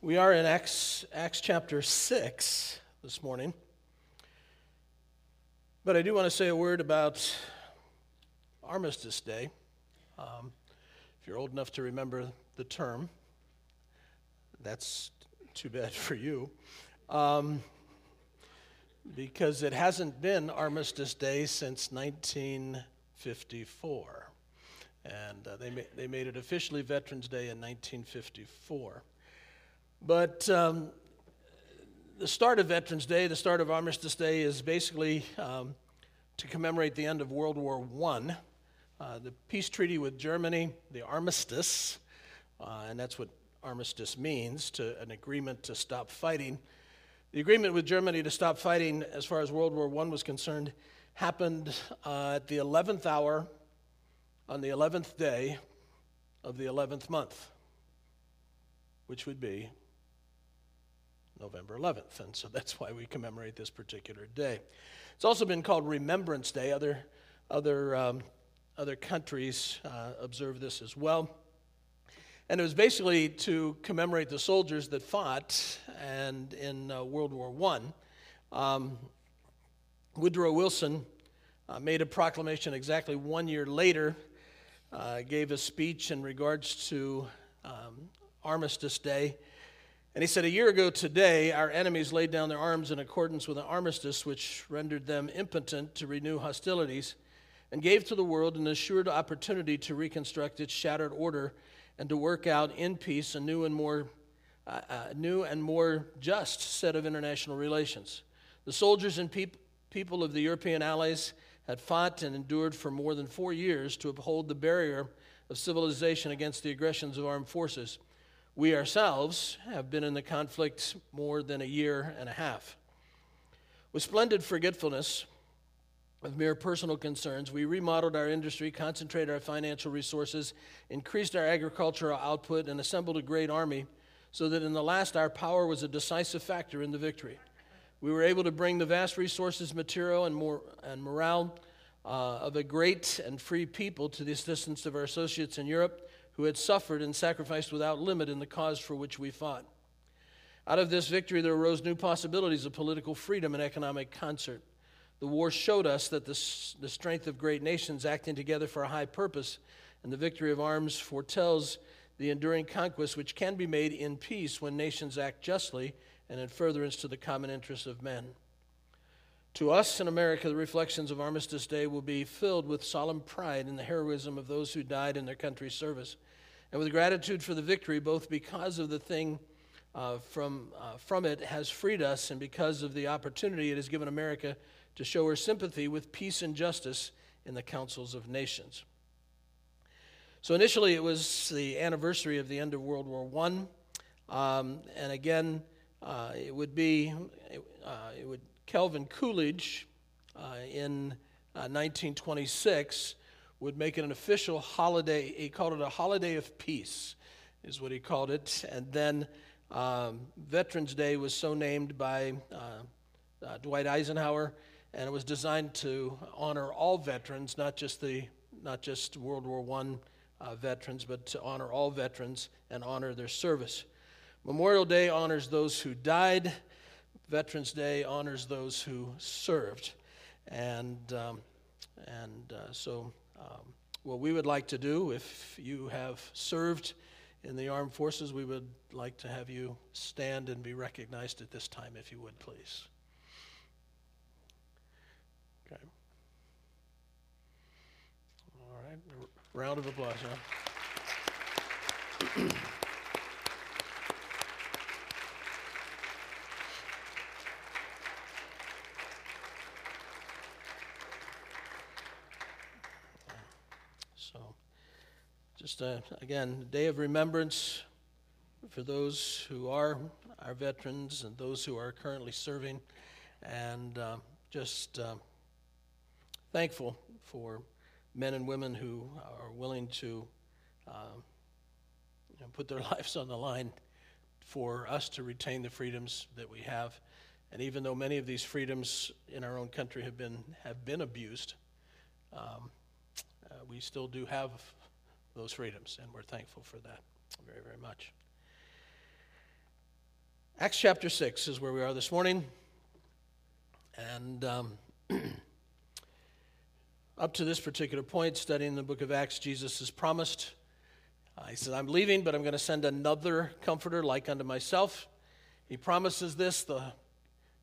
We are in Acts, Acts chapter 6 this morning. But I do want to say a word about Armistice Day. Um, if you're old enough to remember the term, that's too bad for you. Um, because it hasn't been Armistice Day since 1954. And uh, they, ma- they made it officially Veterans Day in 1954. But um, the start of Veterans Day, the start of Armistice Day, is basically um, to commemorate the end of World War I. Uh, the peace treaty with Germany, the armistice, uh, and that's what armistice means to an agreement to stop fighting. The agreement with Germany to stop fighting, as far as World War I was concerned, happened uh, at the 11th hour on the 11th day of the 11th month, which would be November 11th. And so that's why we commemorate this particular day. It's also been called Remembrance Day. Other, other, um, other countries uh, observe this as well. And it was basically to commemorate the soldiers that fought and in uh, World War I. Um, Woodrow Wilson uh, made a proclamation exactly one year later, uh, gave a speech in regards to um, Armistice Day, and he said, A year ago today, our enemies laid down their arms in accordance with an armistice which rendered them impotent to renew hostilities and gave to the world an assured opportunity to reconstruct its shattered order and to work out in peace a new and more, uh, uh, new and more just set of international relations. The soldiers and peop- people of the European allies had fought and endured for more than four years to uphold the barrier of civilization against the aggressions of armed forces. We ourselves have been in the conflict more than a year and a half. With splendid forgetfulness of mere personal concerns, we remodeled our industry, concentrated our financial resources, increased our agricultural output, and assembled a great army so that in the last our power was a decisive factor in the victory. We were able to bring the vast resources, material, and, more, and morale uh, of a great and free people to the assistance of our associates in Europe who had suffered and sacrificed without limit in the cause for which we fought. Out of this victory, there arose new possibilities of political freedom and economic concert. The war showed us that the, the strength of great nations acting together for a high purpose, and the victory of arms foretells the enduring conquest which can be made in peace when nations act justly and in furtherance to the common interests of men. To us in America, the reflections of Armistice Day will be filled with solemn pride in the heroism of those who died in their country's service and with gratitude for the victory, both because of the thing uh, from, uh, from it has freed us and because of the opportunity it has given America to show her sympathy with peace and justice in the councils of nations. So initially, it was the anniversary of the end of World War I, um, and again, uh, it would be uh, it would Calvin Coolidge uh, in 1926 uh, would make it an official holiday. He called it a holiday of peace, is what he called it. And then um, Veterans Day was so named by uh, uh, Dwight Eisenhower, and it was designed to honor all veterans, not just the not just World War One uh, veterans, but to honor all veterans and honor their service. Memorial Day honors those who died. Veterans Day honors those who served, and um, and uh, so um, what we would like to do, if you have served in the armed forces, we would like to have you stand and be recognized at this time, if you would, please. Okay. All right. round of applause, huh? Just a, again, a day of remembrance for those who are our veterans and those who are currently serving, and uh, just uh, thankful for men and women who are willing to uh, you know, put their lives on the line for us to retain the freedoms that we have. And even though many of these freedoms in our own country have been have been abused, um, uh, we still do have those freedoms, and we're thankful for that very, very much. Acts chapter 6 is where we are this morning. And um, up to this particular point, studying the book of Acts, Jesus has promised. Uh, he says, I'm leaving, but I'm going to send another comforter like unto myself. He promises this. The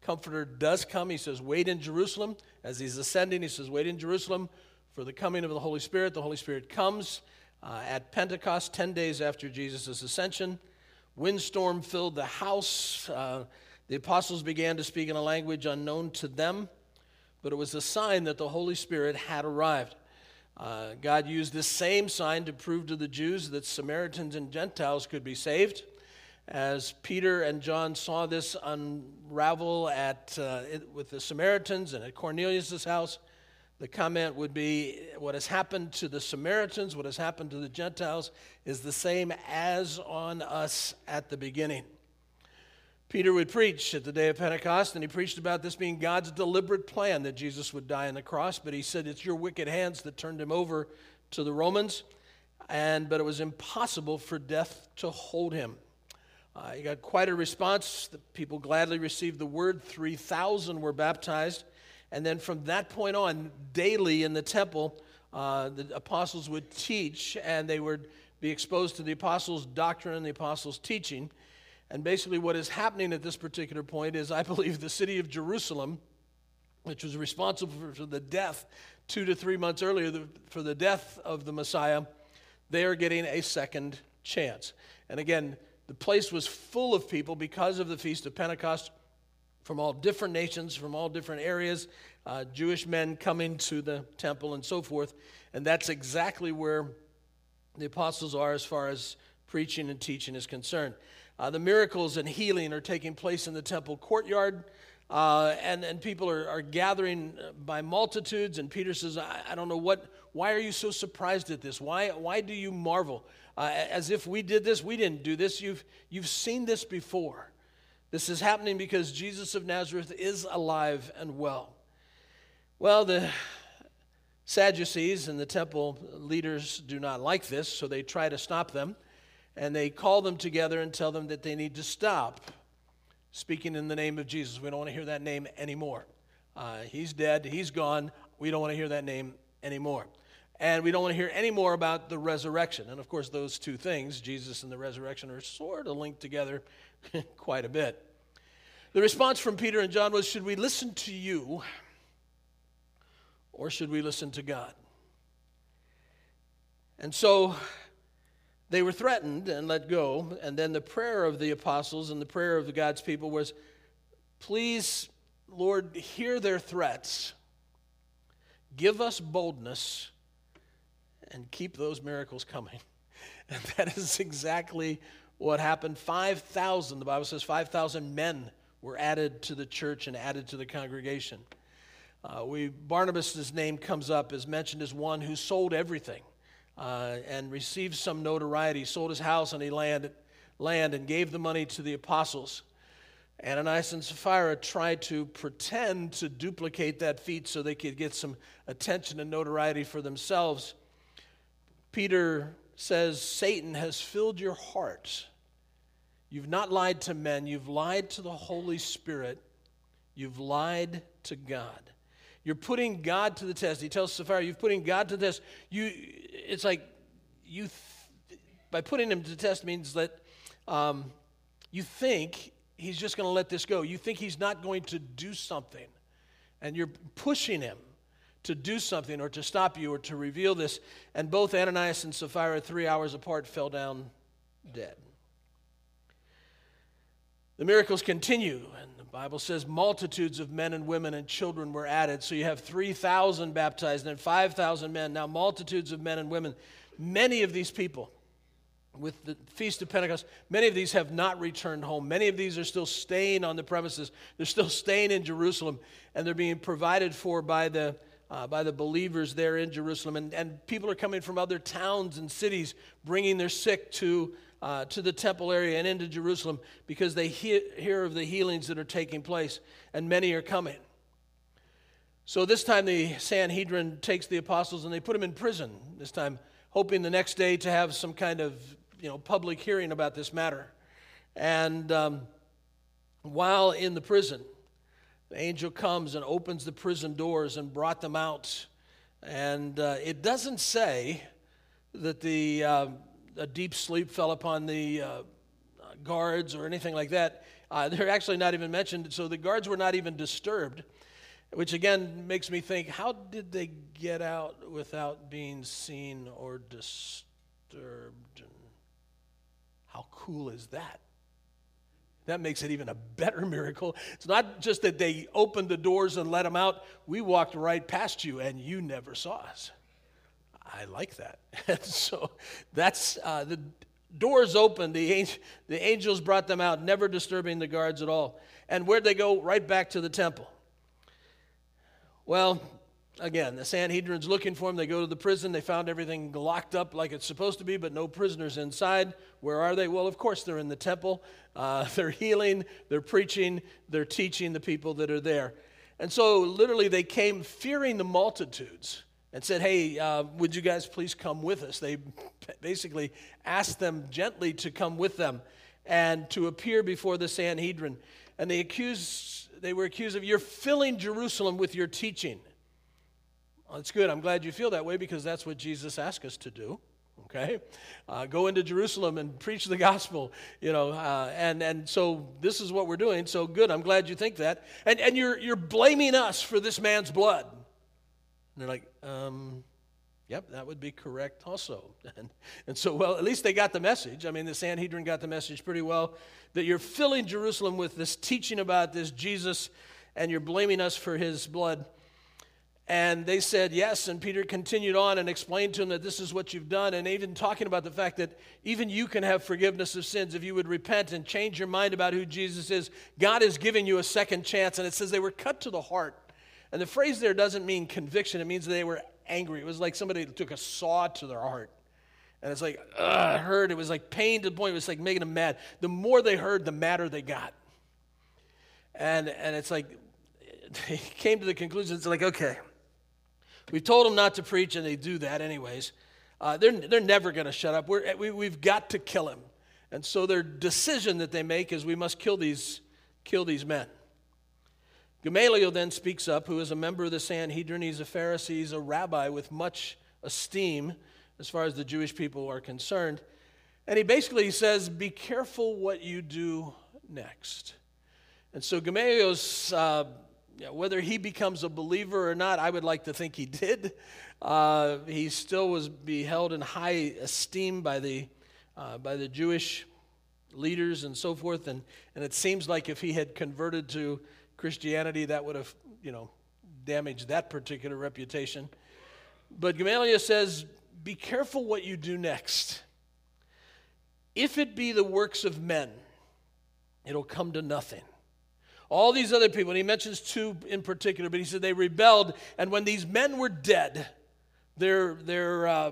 comforter does come. He says, Wait in Jerusalem. As he's ascending, he says, Wait in Jerusalem for the coming of the Holy Spirit. The Holy Spirit comes uh, at Pentecost, 10 days after Jesus' ascension. Windstorm filled the house. Uh, the apostles began to speak in a language unknown to them, but it was a sign that the Holy Spirit had arrived. Uh, God used this same sign to prove to the Jews that Samaritans and Gentiles could be saved. As Peter and John saw this unravel at, uh, with the Samaritans and at Cornelius' house, the comment would be what has happened to the Samaritans, what has happened to the Gentiles, is the same as on us at the beginning. Peter would preach at the day of Pentecost, and he preached about this being God's deliberate plan that Jesus would die on the cross. But he said it's your wicked hands that turned him over to the Romans, and but it was impossible for death to hold him. Uh, he got quite a response. The people gladly received the word. Three thousand were baptized. And then from that point on, daily in the temple, uh, the apostles would teach and they would be exposed to the apostles' doctrine and the apostles' teaching. And basically, what is happening at this particular point is I believe the city of Jerusalem, which was responsible for the death two to three months earlier, for the death of the Messiah, they are getting a second chance. And again, the place was full of people because of the Feast of Pentecost from all different nations, from all different areas, uh, Jewish men coming to the temple and so forth. And that's exactly where the apostles are as far as preaching and teaching is concerned. Uh, the miracles and healing are taking place in the temple courtyard. Uh, and, and people are, are gathering by multitudes. And Peter says, I, I, don't know what, why are you so surprised at this? Why, why do you marvel? Uh, as if we did this, we didn't do this. You've, you've seen this before. This is happening because Jesus of Nazareth is alive and well. Well, the Sadducees and the temple leaders do not like this, so they try to stop them. And they call them together and tell them that they need to stop speaking in the name of Jesus. We don't want to hear that name anymore. Uh, he's dead, he's gone. We don't want to hear that name anymore. And we don't want to hear any more about the resurrection. And of course, those two things, Jesus and the resurrection, are sort of linked together quite a bit. The response from Peter and John was Should we listen to you or should we listen to God? And so they were threatened and let go. And then the prayer of the apostles and the prayer of the God's people was Please, Lord, hear their threats. Give us boldness and keep those miracles coming. And that is exactly what happened. 5,000, the Bible says 5,000 men were added to the church and added to the congregation. Uh, we, Barnabas' name comes up, is mentioned as one who sold everything uh, and received some notoriety. Sold his house and he land, land and gave the money to the apostles. Ananias and Sapphira tried to pretend to duplicate that feat so they could get some attention and notoriety for themselves. Peter says, Satan has filled your heart You've not lied to men, you've lied to the Holy Spirit, you've lied to God. You're putting God to the test. He tells Sapphira, you're putting God to the test. You, it's like you, th- by putting him to the test means that um, you think he's just going to let this go. You think he's not going to do something. And you're pushing him to do something or to stop you or to reveal this. And both Ananias and Sapphira, three hours apart, fell down dead. The miracles continue, and the Bible says multitudes of men and women and children were added. So you have 3,000 baptized and 5,000 men. Now, multitudes of men and women. Many of these people, with the Feast of Pentecost, many of these have not returned home. Many of these are still staying on the premises. They're still staying in Jerusalem, and they're being provided for by the, uh, by the believers there in Jerusalem. And, and people are coming from other towns and cities bringing their sick to uh, to the temple area and into Jerusalem because they he- hear of the healings that are taking place, and many are coming. So this time the Sanhedrin takes the apostles and they put them in prison. This time, hoping the next day to have some kind of you know public hearing about this matter. And um, while in the prison, the angel comes and opens the prison doors and brought them out. And uh, it doesn't say that the uh, a deep sleep fell upon the uh, guards or anything like that. Uh, they're actually not even mentioned, so the guards were not even disturbed, which again makes me think how did they get out without being seen or disturbed? How cool is that? That makes it even a better miracle. It's not just that they opened the doors and let them out. We walked right past you and you never saw us. I like that. And so that's uh, the doors open. The, the angels brought them out, never disturbing the guards at all. And where'd they go? Right back to the temple. Well, again, the Sanhedrin's looking for them. They go to the prison. They found everything locked up like it's supposed to be, but no prisoners inside. Where are they? Well, of course, they're in the temple. Uh, they're healing, they're preaching, they're teaching the people that are there. And so, literally, they came fearing the multitudes and said, Hey, uh, would you guys please come with us? They basically asked them gently to come with them and to appear before the Sanhedrin. And they accused, they were accused of, You're filling Jerusalem with your teaching. Well, that's good. I'm glad you feel that way because that's what Jesus asked us to do. Okay, uh, go into Jerusalem and preach the gospel. You know, uh, and and so this is what we're doing. So good. I'm glad you think that. And and you're you're blaming us for this man's blood. And they're like, um, yep, that would be correct also. And, and so, well, at least they got the message. I mean, the Sanhedrin got the message pretty well that you're filling Jerusalem with this teaching about this Jesus and you're blaming us for his blood. And they said yes. And Peter continued on and explained to them that this is what you've done. And even talking about the fact that even you can have forgiveness of sins if you would repent and change your mind about who Jesus is. God is giving you a second chance. And it says they were cut to the heart. And the phrase there doesn't mean conviction, it means they were angry. It was like somebody took a saw to their heart. And it's like, ugh, hurt. It was like pain to the point it was like making them mad. The more they heard, the madder they got. And, and it's like, they came to the conclusion, it's like, okay, we've told them not to preach, and they do that anyways. Uh, they're, they're never going to shut up. We're, we, we've got to kill him. And so their decision that they make is we must kill these, kill these men. Gamaliel then speaks up, who is a member of the Sanhedrin. He's a Pharisee, he's a rabbi with much esteem as far as the Jewish people are concerned. And he basically says, Be careful what you do next. And so Gamaliel's, uh, whether he becomes a believer or not, I would like to think he did. Uh, he still was be held in high esteem by the, uh, by the Jewish leaders and so forth. And, and it seems like if he had converted to Christianity, that would have, you know, damaged that particular reputation. But Gamaliel says, Be careful what you do next. If it be the works of men, it'll come to nothing. All these other people, and he mentions two in particular, but he said they rebelled, and when these men were dead, their, their, uh,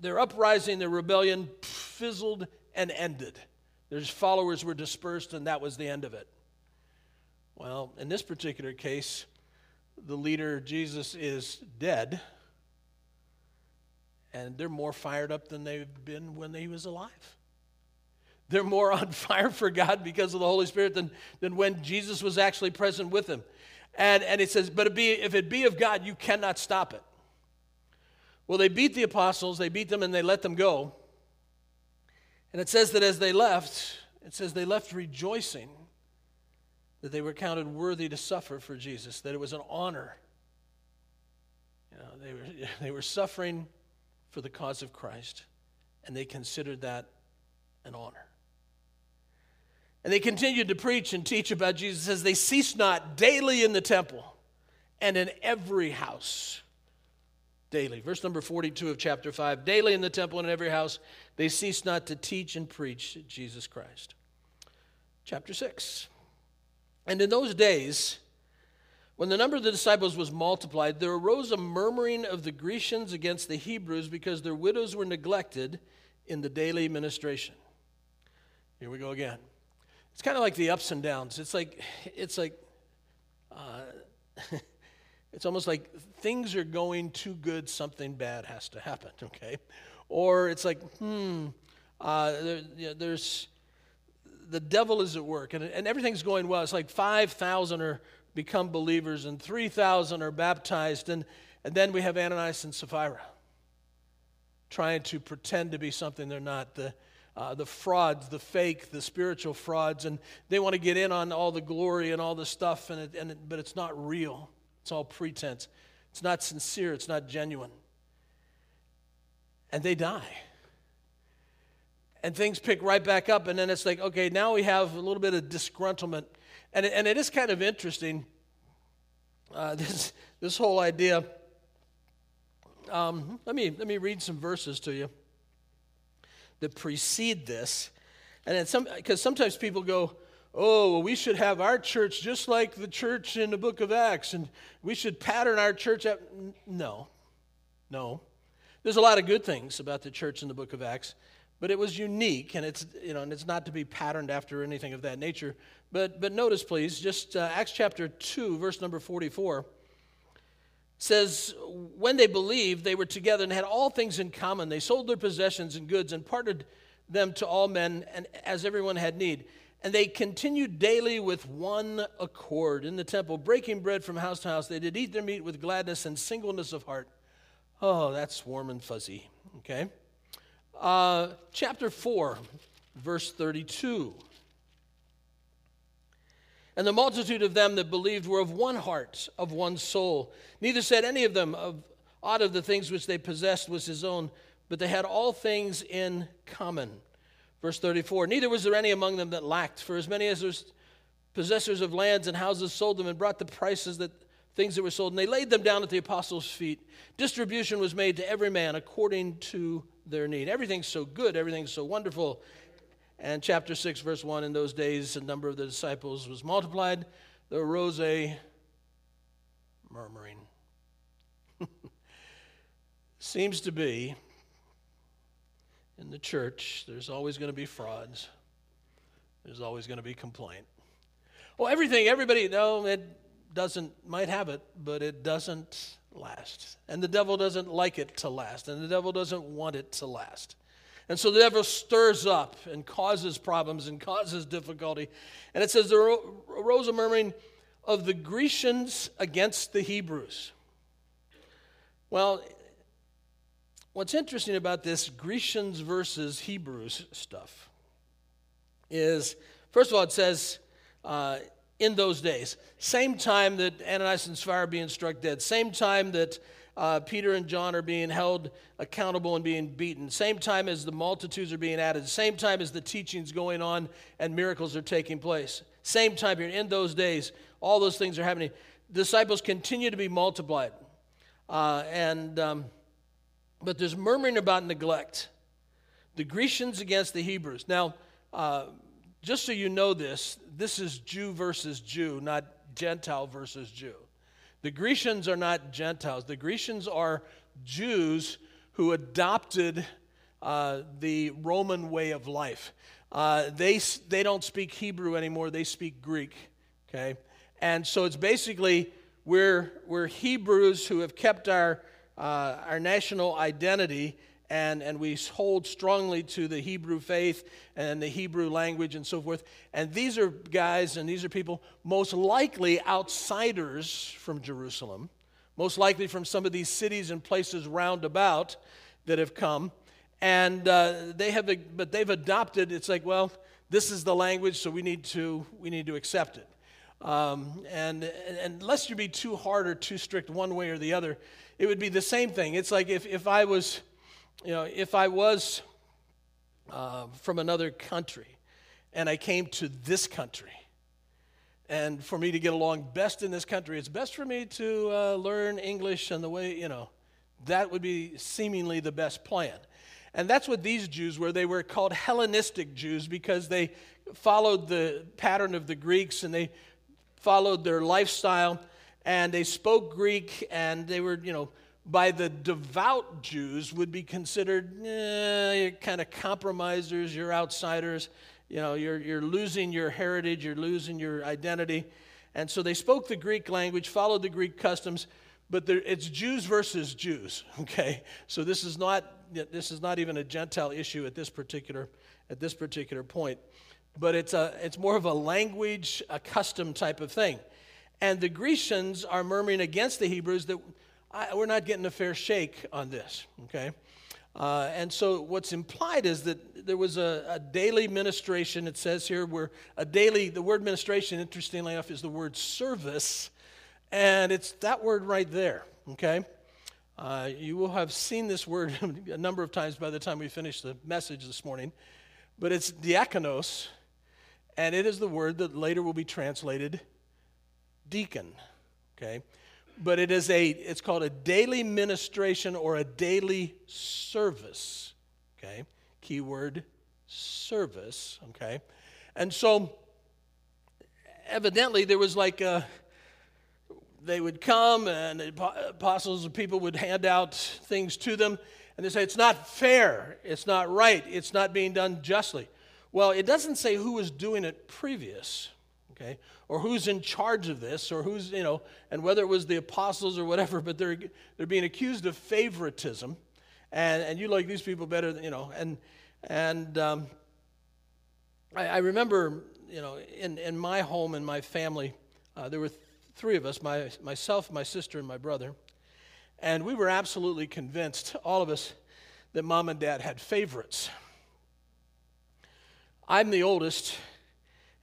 their uprising, their rebellion fizzled and ended. Their followers were dispersed, and that was the end of it. Well, in this particular case, the leader, Jesus, is dead, and they're more fired up than they've been when he was alive. They're more on fire for God because of the Holy Spirit than, than when Jesus was actually present with them. And, and it says, but it be, if it be of God, you cannot stop it. Well, they beat the apostles, they beat them, and they let them go. And it says that as they left, it says they left rejoicing that they were counted worthy to suffer for Jesus, that it was an honor. You know, they were, they were suffering for the cause of Christ, and they considered that an honor. And they continued to preach and teach about Jesus as they ceased not daily in the temple and in every house. Daily. Verse number 42 of chapter 5 daily in the temple and in every house, they ceased not to teach and preach Jesus Christ. Chapter 6. And in those days, when the number of the disciples was multiplied, there arose a murmuring of the Grecians against the Hebrews because their widows were neglected in the daily ministration. Here we go again. It's kind of like the ups and downs. It's like, it's like, uh, it's almost like things are going too good, something bad has to happen, okay? Or it's like, hmm, uh, there, there's, the devil is at work and, and everything's going well. It's like 5,000 are become believers and 3,000 are baptized. And, and then we have Ananias and Sapphira trying to pretend to be something they're not. The, uh, the frauds, the fake, the spiritual frauds, and they want to get in on all the glory and all the stuff, and, it, and it, but it's not real. It's all pretense. It's not sincere. It's not genuine. And they die. And things pick right back up, and then it's like, okay, now we have a little bit of disgruntlement. And it, and it is kind of interesting, uh, this, this whole idea. Um, let, me, let me read some verses to you that precede this. And then some, because sometimes people go, oh, well, we should have our church just like the church in the book of Acts, and we should pattern our church. At... No, no. There's a lot of good things about the church in the book of Acts, but it was unique, and it's, you know, and it's not to be patterned after anything of that nature. But, but notice, please, just uh, Acts chapter 2, verse number 44 says when they believed they were together and had all things in common. They sold their possessions and goods and parted them to all men and as everyone had need. And they continued daily with one accord in the temple breaking bread from house to house. They did eat their meat with gladness and singleness of heart. Oh that's warm and fuzzy okay uh, chapter 4 verse 32 and the multitude of them that believed were of one heart, of one soul. Neither said any of them of aught of the things which they possessed was his own, but they had all things in common. Verse 34 Neither was there any among them that lacked, for as many as were possessors of lands and houses sold them and brought the prices that things that were sold, and they laid them down at the apostles' feet. Distribution was made to every man according to their need. Everything's so good, everything's so wonderful. And chapter 6, verse 1 In those days, the number of the disciples was multiplied. There arose a murmuring. Seems to be in the church, there's always going to be frauds, there's always going to be complaint. Well, everything, everybody, no, it doesn't, might have it, but it doesn't last. And the devil doesn't like it to last, and the devil doesn't want it to last. And so the devil stirs up and causes problems and causes difficulty. And it says there arose a murmuring of the Grecians against the Hebrews. Well, what's interesting about this Grecians versus Hebrews stuff is, first of all, it says uh, in those days, same time that Ananias and Sapphira being struck dead, same time that uh, Peter and John are being held accountable and being beaten. Same time as the multitudes are being added. Same time as the teaching's going on and miracles are taking place. Same time here. In those days, all those things are happening. Disciples continue to be multiplied. Uh, and, um, but there's murmuring about neglect. The Grecians against the Hebrews. Now, uh, just so you know this, this is Jew versus Jew, not Gentile versus Jew. The Grecians are not Gentiles, the Grecians are Jews who adopted uh, the Roman way of life. Uh, they, they don't speak Hebrew anymore, they speak Greek. Okay? And so it's basically we're, we're Hebrews who have kept our, uh, our national identity and, and we hold strongly to the Hebrew faith and the Hebrew language and so forth. And these are guys and these are people most likely outsiders from Jerusalem, most likely from some of these cities and places round about that have come. And uh, they have, but they've adopted. It's like, well, this is the language, so we need to we need to accept it. Um, and, and unless you be too hard or too strict one way or the other, it would be the same thing. It's like if, if I was you know, if I was uh, from another country and I came to this country, and for me to get along best in this country, it's best for me to uh, learn English and the way, you know, that would be seemingly the best plan. And that's what these Jews were. They were called Hellenistic Jews because they followed the pattern of the Greeks and they followed their lifestyle and they spoke Greek and they were, you know, by the devout Jews would be considered eh, you're kind of compromisers, you're outsiders, you know, you're, you're losing your heritage, you're losing your identity. And so they spoke the Greek language, followed the Greek customs, but it's Jews versus Jews, okay? So this is not this is not even a Gentile issue at this particular at this particular point. but it's, a, it's more of a language, a custom type of thing. And the Grecians are murmuring against the Hebrews that I, we're not getting a fair shake on this, okay? Uh, and so what's implied is that there was a, a, daily ministration. It says here where a daily, the word ministration, interestingly enough, is the word service. And it's that word right there, okay? Uh, you will have seen this word a number of times by the time we finish the message this morning. But it's diakonos, and it is the word that later will be translated deacon, okay? But it is a it's called a daily ministration or a daily service okay? Keyword service okay? And so evidently there was like a they would come and apostles and people would hand out things to them and they say it's not fair. It's not right. It's not being done justly. Well it doesn't say who was doing it previous okay or who's in charge of this, or who's, you know, and whether it was the apostles or whatever, but they're, they're being accused of favoritism. And, and you like these people better, you know. And, and um, I, I, remember, you know, in, in my home and my family, uh, there were th- three of us my, myself, my sister, and my brother. And we were absolutely convinced, all of us, that mom and dad had favorites. I'm the oldest,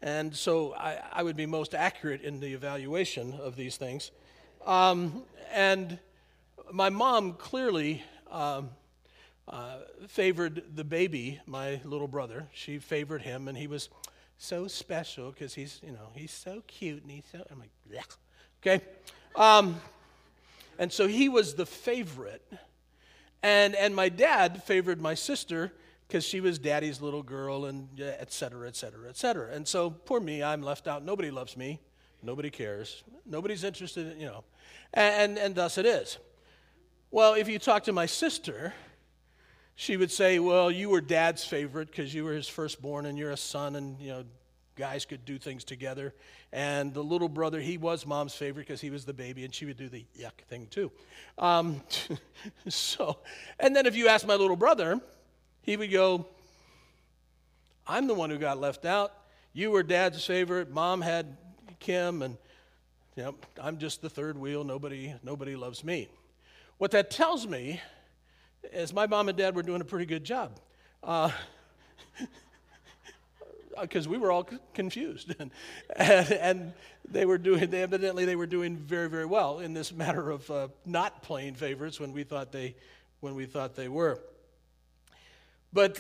and so I, I, would be most accurate in the evaluation of these things. Um, and my mom clearly um, uh, favored the baby, my little brother. She favored him, and he was so special because he's, you know, he's so cute and he's so. I'm like, okay. Um, and so he was the favorite, and and my dad favored my sister because she was daddy's little girl and et cetera, et cetera, et cetera. And so poor me, I'm left out. Nobody loves me. Nobody cares. Nobody's interested in, you know. And, and, and thus it is. Well, if you talk to my sister, she would say, well, you were dad's favorite because you were his firstborn and you're a son and, you know, guys could do things together. And the little brother, he was mom's favorite because he was the baby, and she would do the yuck thing too. Um, so, and then if you ask my little brother, he would go, I'm the one who got left out. You were dad's favorite. Mom had Kim, and you know, I'm just the third wheel. Nobody, nobody loves me. What that tells me is my mom and dad were doing a pretty good job. Because uh, we were all confused, and, and, and, they were doing. They evidently they were doing very, very well in this matter of uh, not playing favorites when we thought they, when we thought they were. But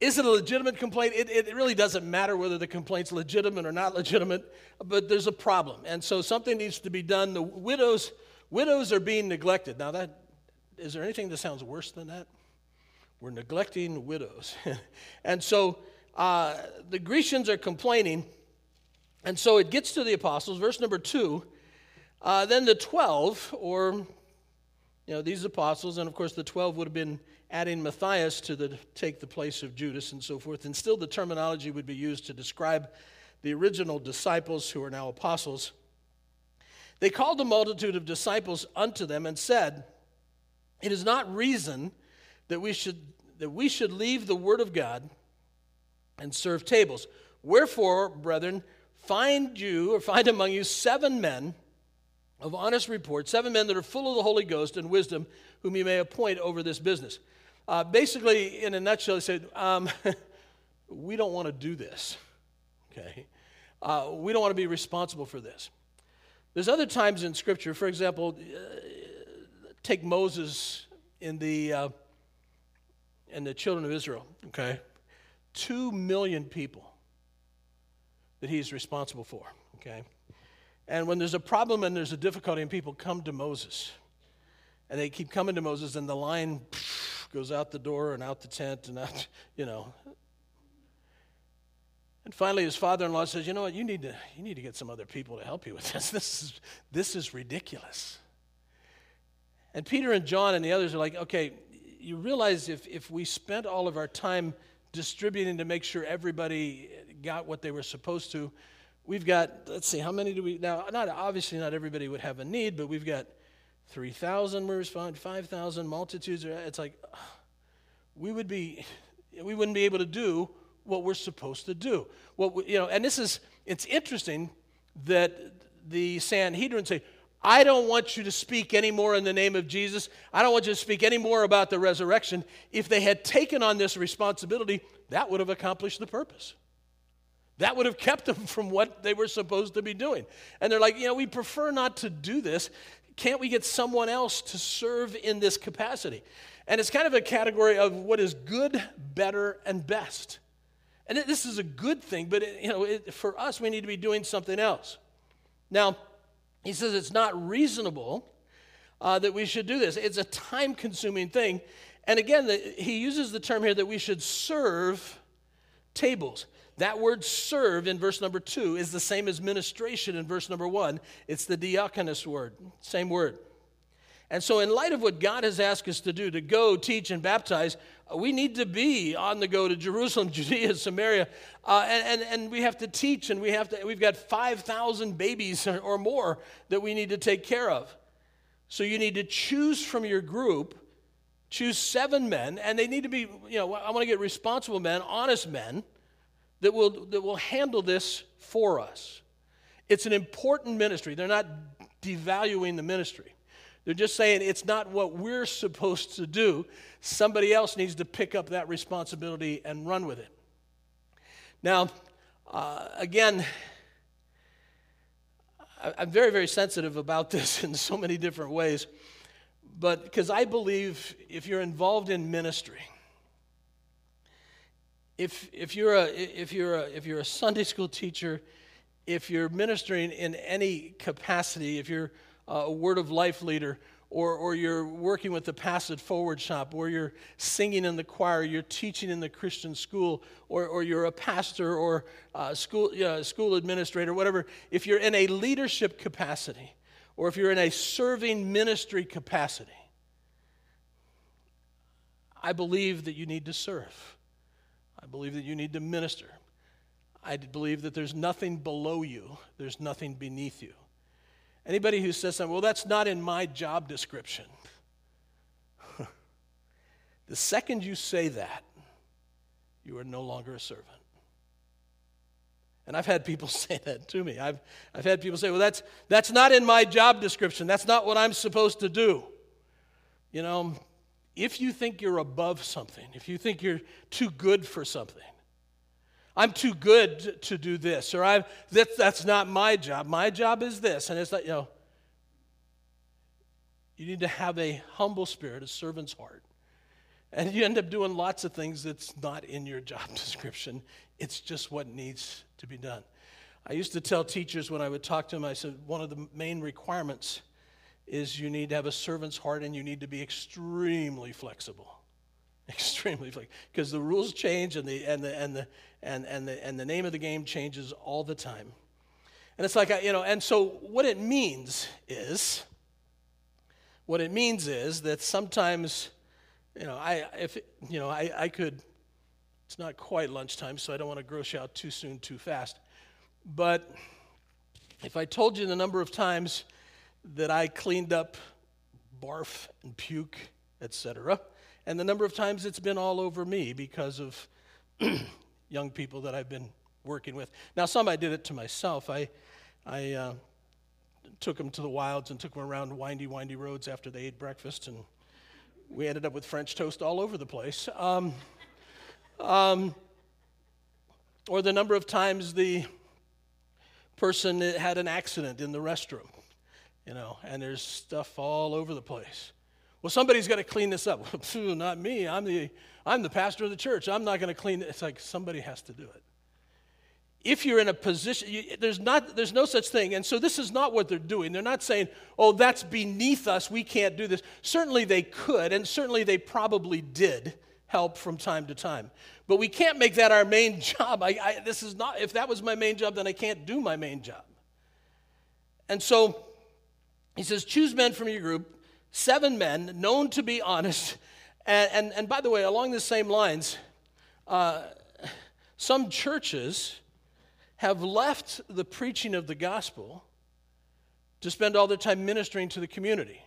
is it a legitimate complaint? It, it really doesn't matter whether the complaint's legitimate or not legitimate, but there's a problem. And so something needs to be done. The widows, widows are being neglected. Now, that, is there anything that sounds worse than that? We're neglecting widows. and so uh, the Grecians are complaining. And so it gets to the apostles, verse number two. Uh, then the 12, or, you know, these apostles, and of course the 12 would have been adding Matthias to the, take the place of Judas and so forth. And still, the terminology would be used to describe the original disciples who are now apostles. They called the multitude of disciples unto them and said, It is not reason that we should, that we should leave the word of God and serve tables. Wherefore, brethren, find you or find among you seven men of honest report, seven men that are full of the Holy Ghost and wisdom, whom you may appoint over this business. Uh, basically, in a nutshell, he said, um, We don't want to do this. Okay? Uh, we don't want to be responsible for this. There's other times in Scripture, for example, uh, take Moses in the, uh, in the children of Israel, okay? Two million people that he's responsible for, okay? And when there's a problem and there's a difficulty, and people come to Moses, and they keep coming to Moses, and the line goes out the door and out the tent and out, you know. And finally, his father-in-law says, "You know what? You need to you need to get some other people to help you with this. This is this is ridiculous." And Peter and John and the others are like, "Okay, you realize if if we spent all of our time distributing to make sure everybody got what they were supposed to, we've got let's see, how many do we now? Not obviously, not everybody would have a need, but we've got." 3,000 we respond, 5,000 multitudes. Uh, it's like we would be, we wouldn't be able to do what we're supposed to do. What we, you know, and this is it's interesting that the Sanhedrin say, I don't want you to speak anymore in the name of Jesus. I don't want you to speak anymore about the resurrection. If they had taken on this responsibility, that would have accomplished the purpose. That would have kept them from what they were supposed to be doing. And they're like, you know, we prefer not to do this. Can't we get someone else to serve in this capacity? And it's kind of a category of what is good, better, and best. And this is a good thing, but it, you know, it, for us, we need to be doing something else. Now, he says it's not reasonable uh, that we should do this. It's a time consuming thing. And again, the, he uses the term here that we should serve tables. That word serve in verse number two is the same as ministration in verse number one. It's the diakonos word, same word. And so, in light of what God has asked us to do, to go, teach, and baptize, uh, we need to be on the go to Jerusalem, Judea, Samaria, uh, and, and, and we have to teach, and we have to, we've got 5,000 babies or more that we need to take care of. So, you need to choose from your group, choose seven men, and they need to be, you know, I want to get responsible men, honest men, that will, that will handle this for us. It's an important ministry. They're not devaluing the ministry. They're just saying it's not what we're supposed to do. Somebody else needs to pick up that responsibility and run with it. Now, uh, again, I'm very, very sensitive about this in so many different ways, but because I believe if you're involved in ministry, if, if, you're a, if, you're a, if you're a Sunday school teacher, if you're ministering in any capacity, if you're a word of life leader, or, or you're working with the Pass It Forward shop, or you're singing in the choir, you're teaching in the Christian school, or, or you're a pastor or a school, school administrator, whatever, if you're in a leadership capacity, or if you're in a serving ministry capacity, I believe that you need to serve. I believe that you need to minister. I believe that there's nothing below you, there's nothing beneath you. Anybody who says something, well, that's not in my job description. the second you say that, you are no longer a servant. And I've had people say that to me. I've, I've had people say, well, that's, that's not in my job description. That's not what I'm supposed to do. You know, if you think you're above something, if you think you're too good for something, I'm too good to do this, or I'm, that, that's not my job. My job is this. And it's like, you know, you need to have a humble spirit, a servant's heart. And you end up doing lots of things that's not in your job description. It's just what needs to be done. I used to tell teachers when I would talk to them, I said, one of the main requirements is you need to have a servant's heart and you need to be extremely flexible. Extremely flexible. Because the rules change and the, and, the, and, the, and, and, the, and the name of the game changes all the time. And it's like, you know, and so what it means is, what it means is that sometimes, you know, I, if, you know, I, I could, it's not quite lunchtime, so I don't want to gross you out too soon, too fast. But if I told you the number of times that I cleaned up barf and puke, etc., and the number of times it's been all over me because of young people that I've been working with. Now, some I did it to myself. I, I uh, took them to the wilds and took them around windy, windy roads after they ate breakfast, and we ended up with French toast all over the place. Um, um, or the number of times the person had an accident in the restroom, you know, and there's stuff all over the place. Well, somebody's got to clean this up. not me. I'm the, I'm the pastor of the church. I'm not going to clean it. It's like somebody has to do it. If you're in a position, you, there's, not, there's no such thing. And so this is not what they're doing. They're not saying, oh, that's beneath us. We can't do this. Certainly they could, and certainly they probably did help from time to time. But we can't make that our main job. I, I, this is not, if that was my main job, then I can't do my main job. And so he says, choose men from your group seven men known to be honest. And, and, and by the way, along the same lines, uh, some churches have left the preaching of the gospel to spend all their time ministering to the community.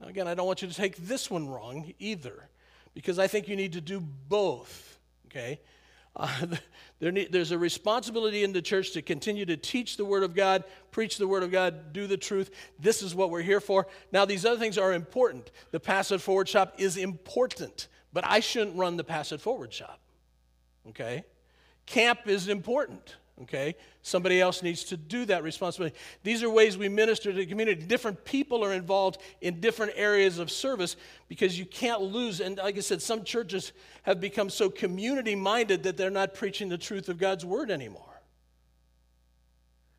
Now, again, I don't want you to take this one wrong either, because I think you need to do both, okay? Uh, there need, there's a responsibility in the church to continue to teach the Word of God, preach the Word of God, do the truth. This is what we're here for. Now, these other things are important. The Pass It Forward shop is important, but I shouldn't run the Pass It Forward shop. Okay? Camp is important okay? Somebody else needs to do that responsibility. These are ways we minister to the community. Different people are involved in different areas of service because you can't lose. And like I said, some churches have become so community minded that they're not preaching the truth of God's word anymore.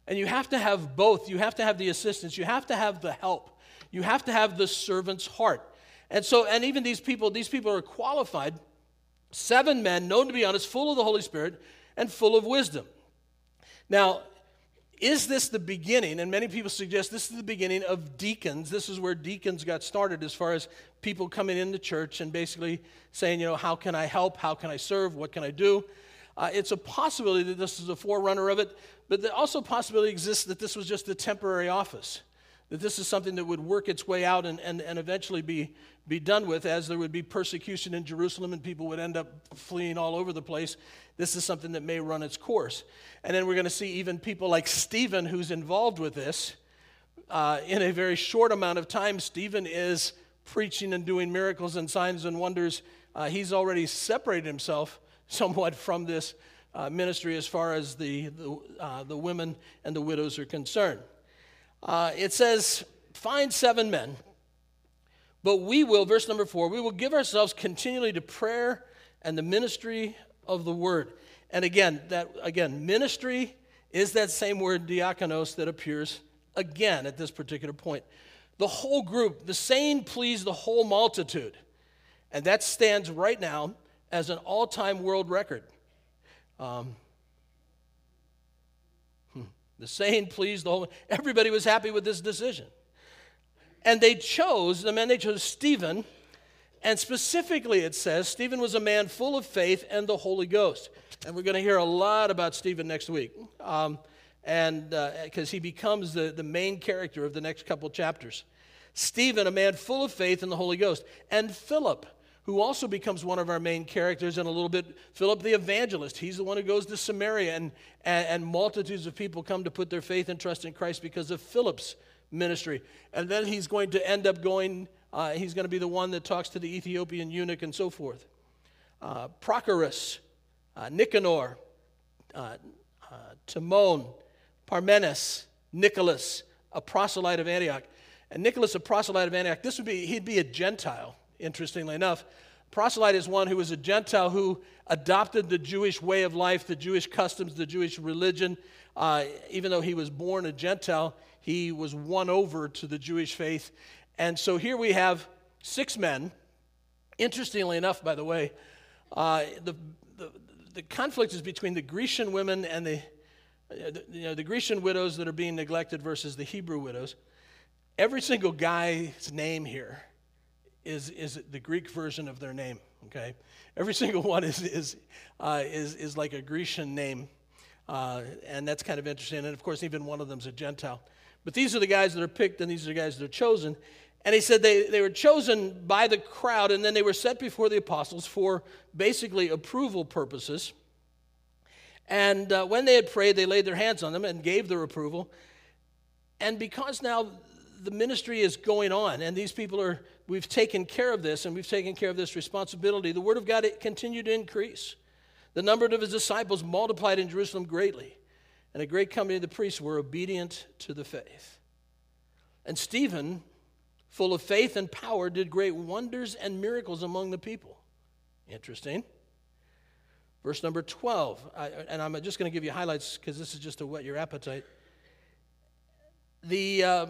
And you have to have both. You have to have the assistance, you have to have the help, you have to have the servant's heart. And so, and even these people, these people are qualified. Seven men, known to be honest, full of the Holy Spirit and full of wisdom. Now, is this the beginning? And many people suggest this is the beginning of deacons. This is where deacons got started as far as people coming into church and basically saying, you know, how can I help? How can I serve? What can I do? Uh, it's a possibility that this is a forerunner of it, but there also possibility exists that this was just a temporary office that this is something that would work its way out and, and, and eventually be, be done with, as there would be persecution in Jerusalem and people would end up fleeing all over the place. This is something that may run its course. And then we're going to see even people like Stephen, who's involved with this. Uh, in a very short amount of time, Stephen is preaching and doing miracles and signs and wonders. Uh, he's already separated himself somewhat from this uh, ministry as far as the, the, uh, the women and the widows are concerned. Uh, it says, Find seven men, but we will, verse number four, we will give ourselves continually to prayer and the ministry of the word. And again, that again, ministry is that same word diakonos that appears again at this particular point. The whole group, the saying pleased the whole multitude. And that stands right now as an all time world record. Um, the saying pleased the whole. Everybody was happy with this decision. And they chose, the men they chose Stephen, and specifically it says Stephen was a man full of faith and the Holy Ghost. And we're going to hear a lot about Stephen next week. Um, and because uh, he becomes the, the main character of the next couple chapters. Stephen, a man full of faith in the Holy Ghost, and Philip, who also becomes one of our main characters in a little bit. Philip the evangelist. He's the one who goes to Samaria, and, and, and, multitudes of people come to put their faith and trust in Christ because of Philip's ministry. And then he's going to end up going, uh, he's going to be the one that talks to the Ethiopian eunuch and so forth. Uh, Prochorus, uh, Nicanor, uh, uh, Timon, Parmenas, Nicholas, a proselyte of Antioch. And Nicholas, a proselyte of Antioch, this would be, he'd be a Gentile interestingly enough. Proselyte is one who was a Gentile who adopted the Jewish way of life, the Jewish customs, the Jewish religion. Uh, even though he was born a Gentile, he was won over to the Jewish faith. And so here we have six men. Interestingly enough, by the way, uh, the, the, the, conflict is between the Grecian women and the, the, you know, the Grecian widows that are being neglected versus the Hebrew widows. Every single guy's name here is, is the Greek version of their name, okay? Every single one is, is, uh, is, is like a Grecian name. Uh, and that's kind of interesting. And of course, even one of them's a Gentile. But these are the guys that are picked, and these are the guys that are chosen. And he said they, they were chosen by the crowd, and then they were set before the apostles for basically approval purposes. And uh, when they had prayed, they laid their hands on them and gave their approval. And because now the ministry is going on, and these people are, we've taken care of this, and we've taken care of this responsibility. The Word of God continued to increase. The number of his disciples multiplied in Jerusalem greatly, and a great company of the priests were obedient to the faith. And Stephen, full of faith and power, did great wonders and miracles among the people. Interesting. Verse number 12, I, and I'm just going to give you highlights because this is just to whet your appetite. The. Uh,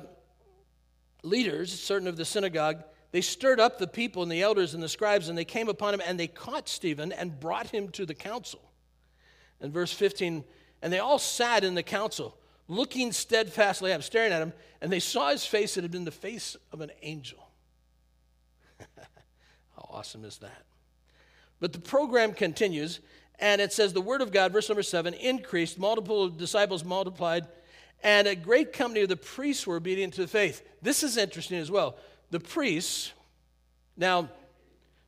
leaders, certain of the synagogue, they stirred up the people and the elders and the scribes, and they came upon him and they caught Stephen and brought him to the council. And verse 15, and they all sat in the council, looking steadfastly at him, staring at him, and they saw his face. It had been the face of an angel. How awesome is that? But the program continues, and it says the word of God, verse number seven, increased, multiple disciples multiplied and a great company of the priests were obedient to the faith. This is interesting as well. The priests, now,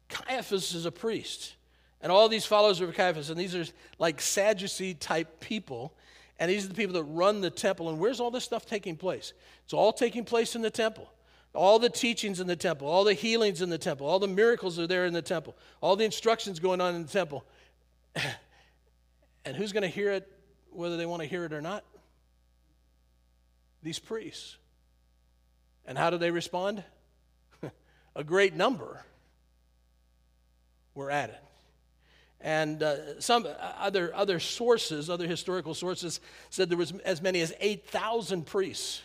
Caiaphas is a priest, And all these followers of Caiaphas, and these are like Sadducee type people. And these are the people that run the temple. And where's all this stuff taking place? It's all taking place in the temple. All the teachings in the temple, all the healings in the temple, all the miracles are there in the temple, all the instructions going on in the temple. and who's going to hear it, whether they want to hear it or not? These priests. And how do they respond? A great number were added. And uh, some other, other sources, other historical sources, said there was as many as 8,000 priests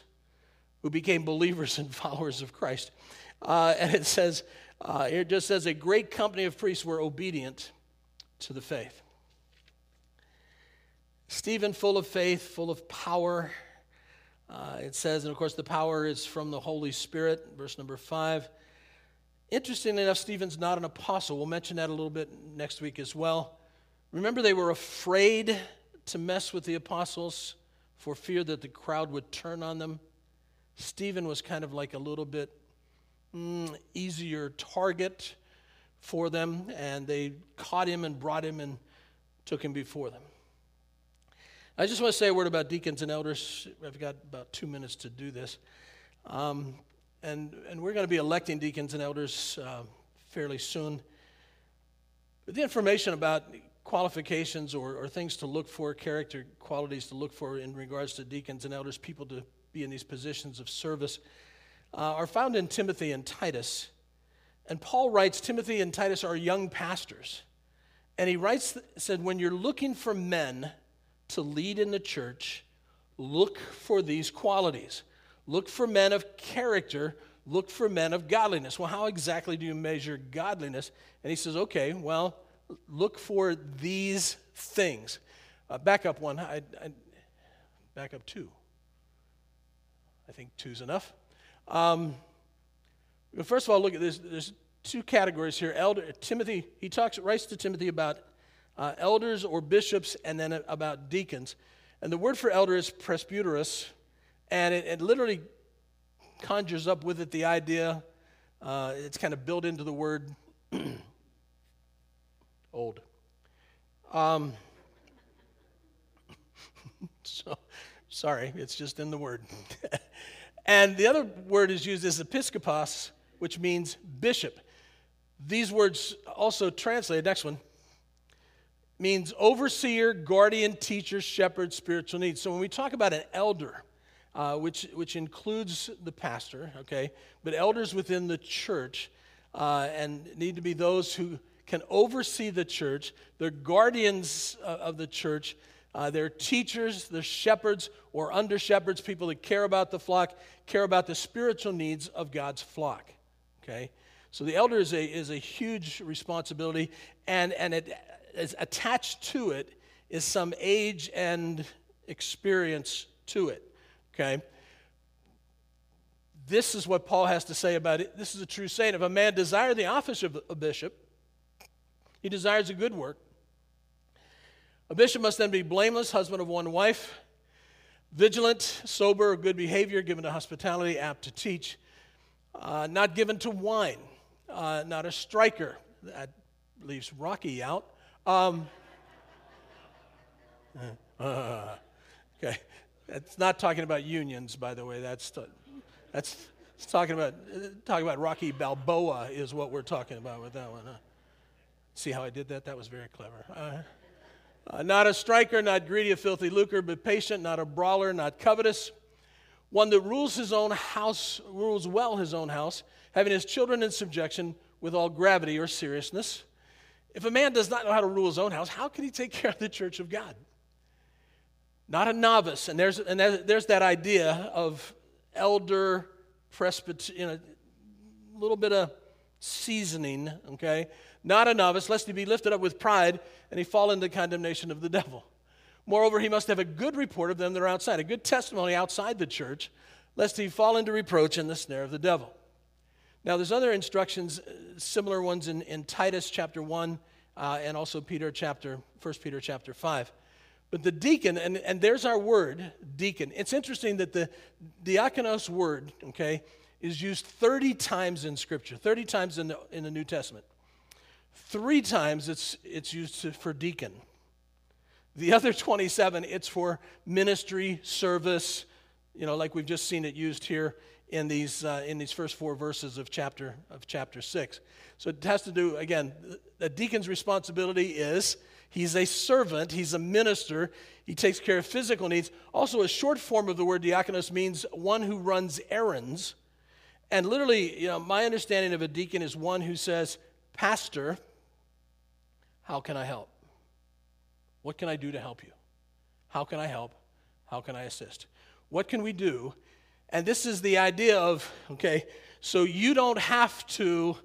who became believers and followers of Christ. Uh, and it says, uh, it just says, a great company of priests were obedient to the faith. Stephen, full of faith, full of power. Uh, it says, and of course, the power is from the Holy Spirit, verse number five. Interestingly enough, Stephen's not an apostle. We'll mention that a little bit next week as well. Remember, they were afraid to mess with the apostles for fear that the crowd would turn on them. Stephen was kind of like a little bit mm, easier target for them, and they caught him and brought him and took him before them. I just want to say a word about deacons and elders. I've got about two minutes to do this. Um, and, and we're going to be electing deacons and elders uh, fairly soon. But the information about qualifications or, or things to look for, character qualities to look for in regards to deacons and elders, people to be in these positions of service, uh, are found in Timothy and Titus. And Paul writes Timothy and Titus are young pastors. And he writes, said, when you're looking for men to lead in the church, look for these qualities. Look for men of character. Look for men of godliness. Well, how exactly do you measure godliness? And he says, okay, well, look for these things. Uh, back up one. I, I, back up two. I think two's enough. Um, first of all, look at this. There's two categories here. Elder Timothy. He talks writes to Timothy about uh, elders or bishops, and then about deacons. And the word for elder is presbyteros, and it, it literally conjures up with it the idea, uh, it's kind of built into the word old. Um, so, sorry, it's just in the word. and the other word is used as episkopos, which means bishop. These words also translate, next one, means overseer, guardian, teacher, shepherd, spiritual needs. So when we talk about an elder, uh, which, which includes the pastor, okay, but elders within the church, uh, and need to be those who can oversee the church. They're guardians uh, of the church. Uh, they're teachers, they're shepherds or under shepherds, people that care about the flock, care about the spiritual needs of God's flock. Okay? So the elder is a, is a huge responsibility, and, and it is attached to it is some age and experience to it. Okay? This is what Paul has to say about it. This is a true saying. If a man desire the office of a bishop, he desires a good work. A bishop must then be blameless, husband of one wife, vigilant, sober, good behavior, given to hospitality, apt to teach, uh, not given to wine, uh, not a striker. That leaves Rocky out. Um, uh, okay. It's not talking about unions, by the way. That's, that's talking about talking about Rocky Balboa is what we're talking about with that one. Huh? See how I did that? That was very clever. Uh, uh, not a striker, not greedy of filthy lucre, but patient, not a brawler, not covetous. One that rules his own house, rules well his own house, having his children in subjection with all gravity or seriousness. If a man does not know how to rule his own house, how can he take care of the church of God? Not a novice. And there's, and there's that idea of elder presbyter, you know, a little bit of seasoning, okay? Not a novice, lest he be lifted up with pride and he fall into condemnation of the devil. Moreover, he must have a good report of them that are outside, a good testimony outside the church, lest he fall into reproach and the snare of the devil. Now, there's other instructions, uh, similar ones in, in Titus chapter 1 uh, and also Peter chapter, 1 Peter chapter 5. But the deacon, and, and there's our word, deacon. It's interesting that the diakonos word, okay, is used 30 times in Scripture, 30 times in the, in the New Testament. Three times it's, it's used to, for deacon. The other 27, it's for ministry, service, you know, like we've just seen it used here in these, uh, in these first four verses of chapter, of chapter 6. So it has to do, again, a deacon's responsibility is he's a servant, he's a minister, he takes care of physical needs. Also, a short form of the word diakonos means one who runs errands. And literally, you know, my understanding of a deacon is one who says, Pastor, how can I help? What can I do to help you? How can I help? How can I assist? What can we do? And this is the idea of, okay, so you don't have to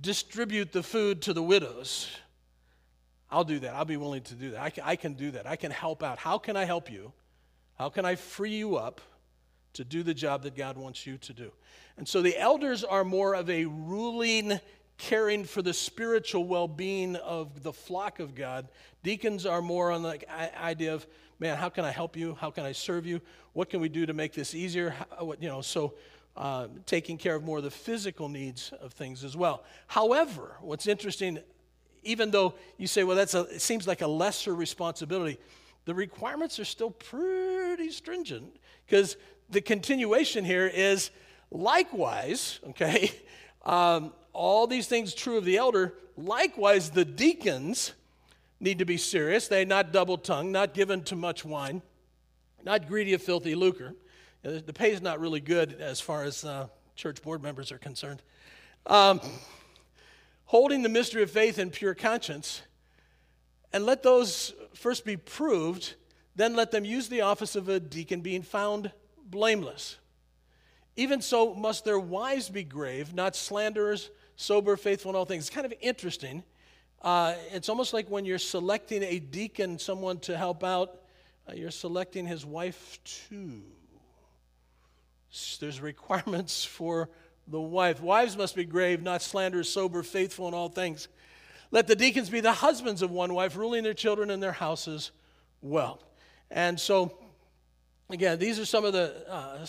distribute the food to the widows. I'll do that. I'll be willing to do that. I can, I can do that. I can help out. How can I help you? How can I free you up to do the job that God wants you to do? And so the elders are more of a ruling caring for the spiritual well being of the flock of God. Deacons are more on the idea of, man, how can I help you? How can I serve you? What can we do to make this easier? How, you know, so uh, taking care of more of the physical needs of things as well. However, what's interesting, even though you say, well, that's a, it seems like a lesser responsibility, the requirements are still pretty stringent because the continuation here is likewise, okay, um, all these things true of the elder. Likewise, the deacons need to be serious. They not double tongued, not given to much wine, not greedy of filthy lucre. The pay is not really good as far as uh, church board members are concerned. Um, holding the mystery of faith in pure conscience, and let those first be proved, then let them use the office of a deacon, being found blameless. Even so, must their wives be grave, not slanderers, sober, faithful in all things. It's kind of interesting. Uh, it's almost like when you're selecting a deacon, someone to help out, uh, you're selecting his wife too. There's requirements for the wife. Wives must be grave, not slanderous, sober, faithful in all things. Let the deacons be the husbands of one wife, ruling their children and their houses well. And so, again, these are some of the uh,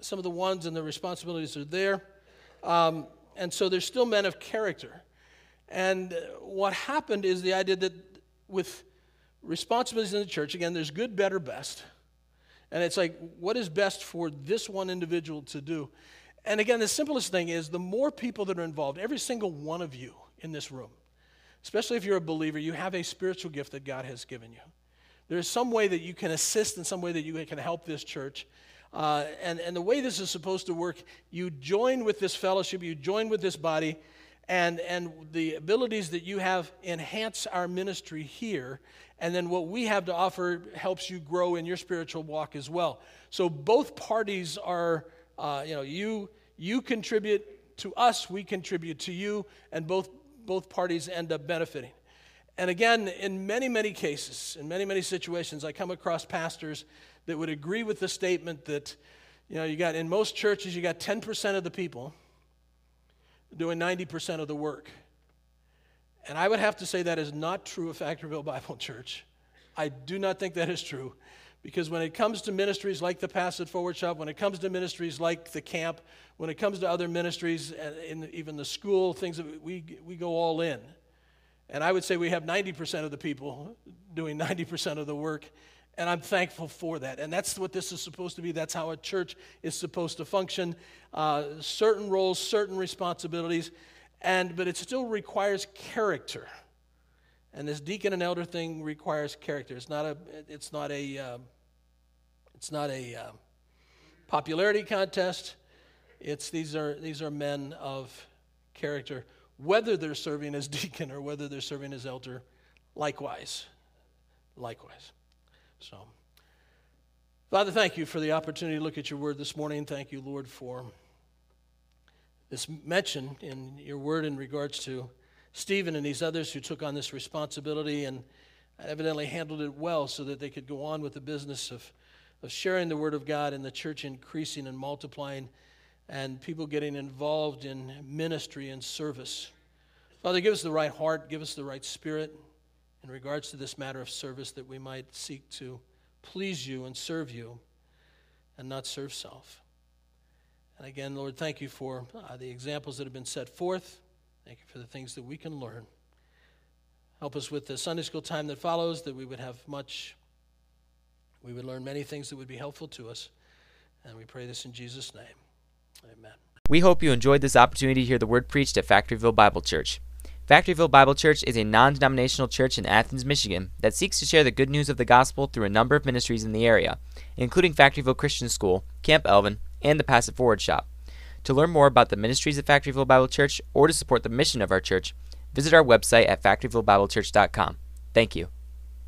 some of the ones and the responsibilities are there. Um, and so there's still men of character. And what happened is the idea that with responsibilities in the church, again, there's good, better, best. And it's like, what is best for this one individual to do? And again, the simplest thing is the more people that are involved, every single one of you in this room, especially if you're a believer, you have a spiritual gift that God has given you. There's some way that you can assist in some way that you can help this church. Uh, and, and the way this is supposed to work, you join with this fellowship, you join with this body, and, and the abilities that you have enhance our ministry here. And then what we have to offer helps you grow in your spiritual walk as well. So both parties are, uh, you know, you, you contribute to us, we contribute to you, and both, both parties end up benefiting. And again, in many, many cases, in many, many situations, I come across pastors that would agree with the statement that, you know, you got in most churches, you got 10% of the people doing 90% of the work. And I would have to say that is not true of Factoryville Bible Church. I do not think that is true. Because when it comes to ministries like the Pass It Forward Shop, when it comes to ministries like the camp, when it comes to other ministries, in even the school, things that we, we go all in. And I would say we have 90% of the people doing 90% of the work. And I'm thankful for that. And that's what this is supposed to be. That's how a church is supposed to function. Uh, certain roles, certain responsibilities, and but it still requires character. And this deacon and elder thing requires character. It's not a. It's not a. Um, it's not a uh, popularity contest. It's these are these are men of character, whether they're serving as deacon or whether they're serving as elder. Likewise, likewise. So, Father, thank you for the opportunity to look at your word this morning. Thank you, Lord, for this mention in your word in regards to Stephen and these others who took on this responsibility and evidently handled it well so that they could go on with the business of, of sharing the word of God and the church increasing and multiplying and people getting involved in ministry and service. Father, give us the right heart, give us the right spirit in regards to this matter of service that we might seek to please you and serve you and not serve self. And again, Lord, thank you for uh, the examples that have been set forth. Thank you for the things that we can learn. Help us with the Sunday school time that follows, that we would have much, we would learn many things that would be helpful to us. And we pray this in Jesus' name. Amen. We hope you enjoyed this opportunity to hear the word preached at Factoryville Bible Church. Factoryville Bible Church is a non denominational church in Athens, Michigan that seeks to share the good news of the gospel through a number of ministries in the area, including Factoryville Christian School, Camp Elvin, and the Pass It Forward Shop. To learn more about the ministries of Factoryville Bible Church or to support the mission of our church, visit our website at factoryvillebiblechurch.com. Thank you.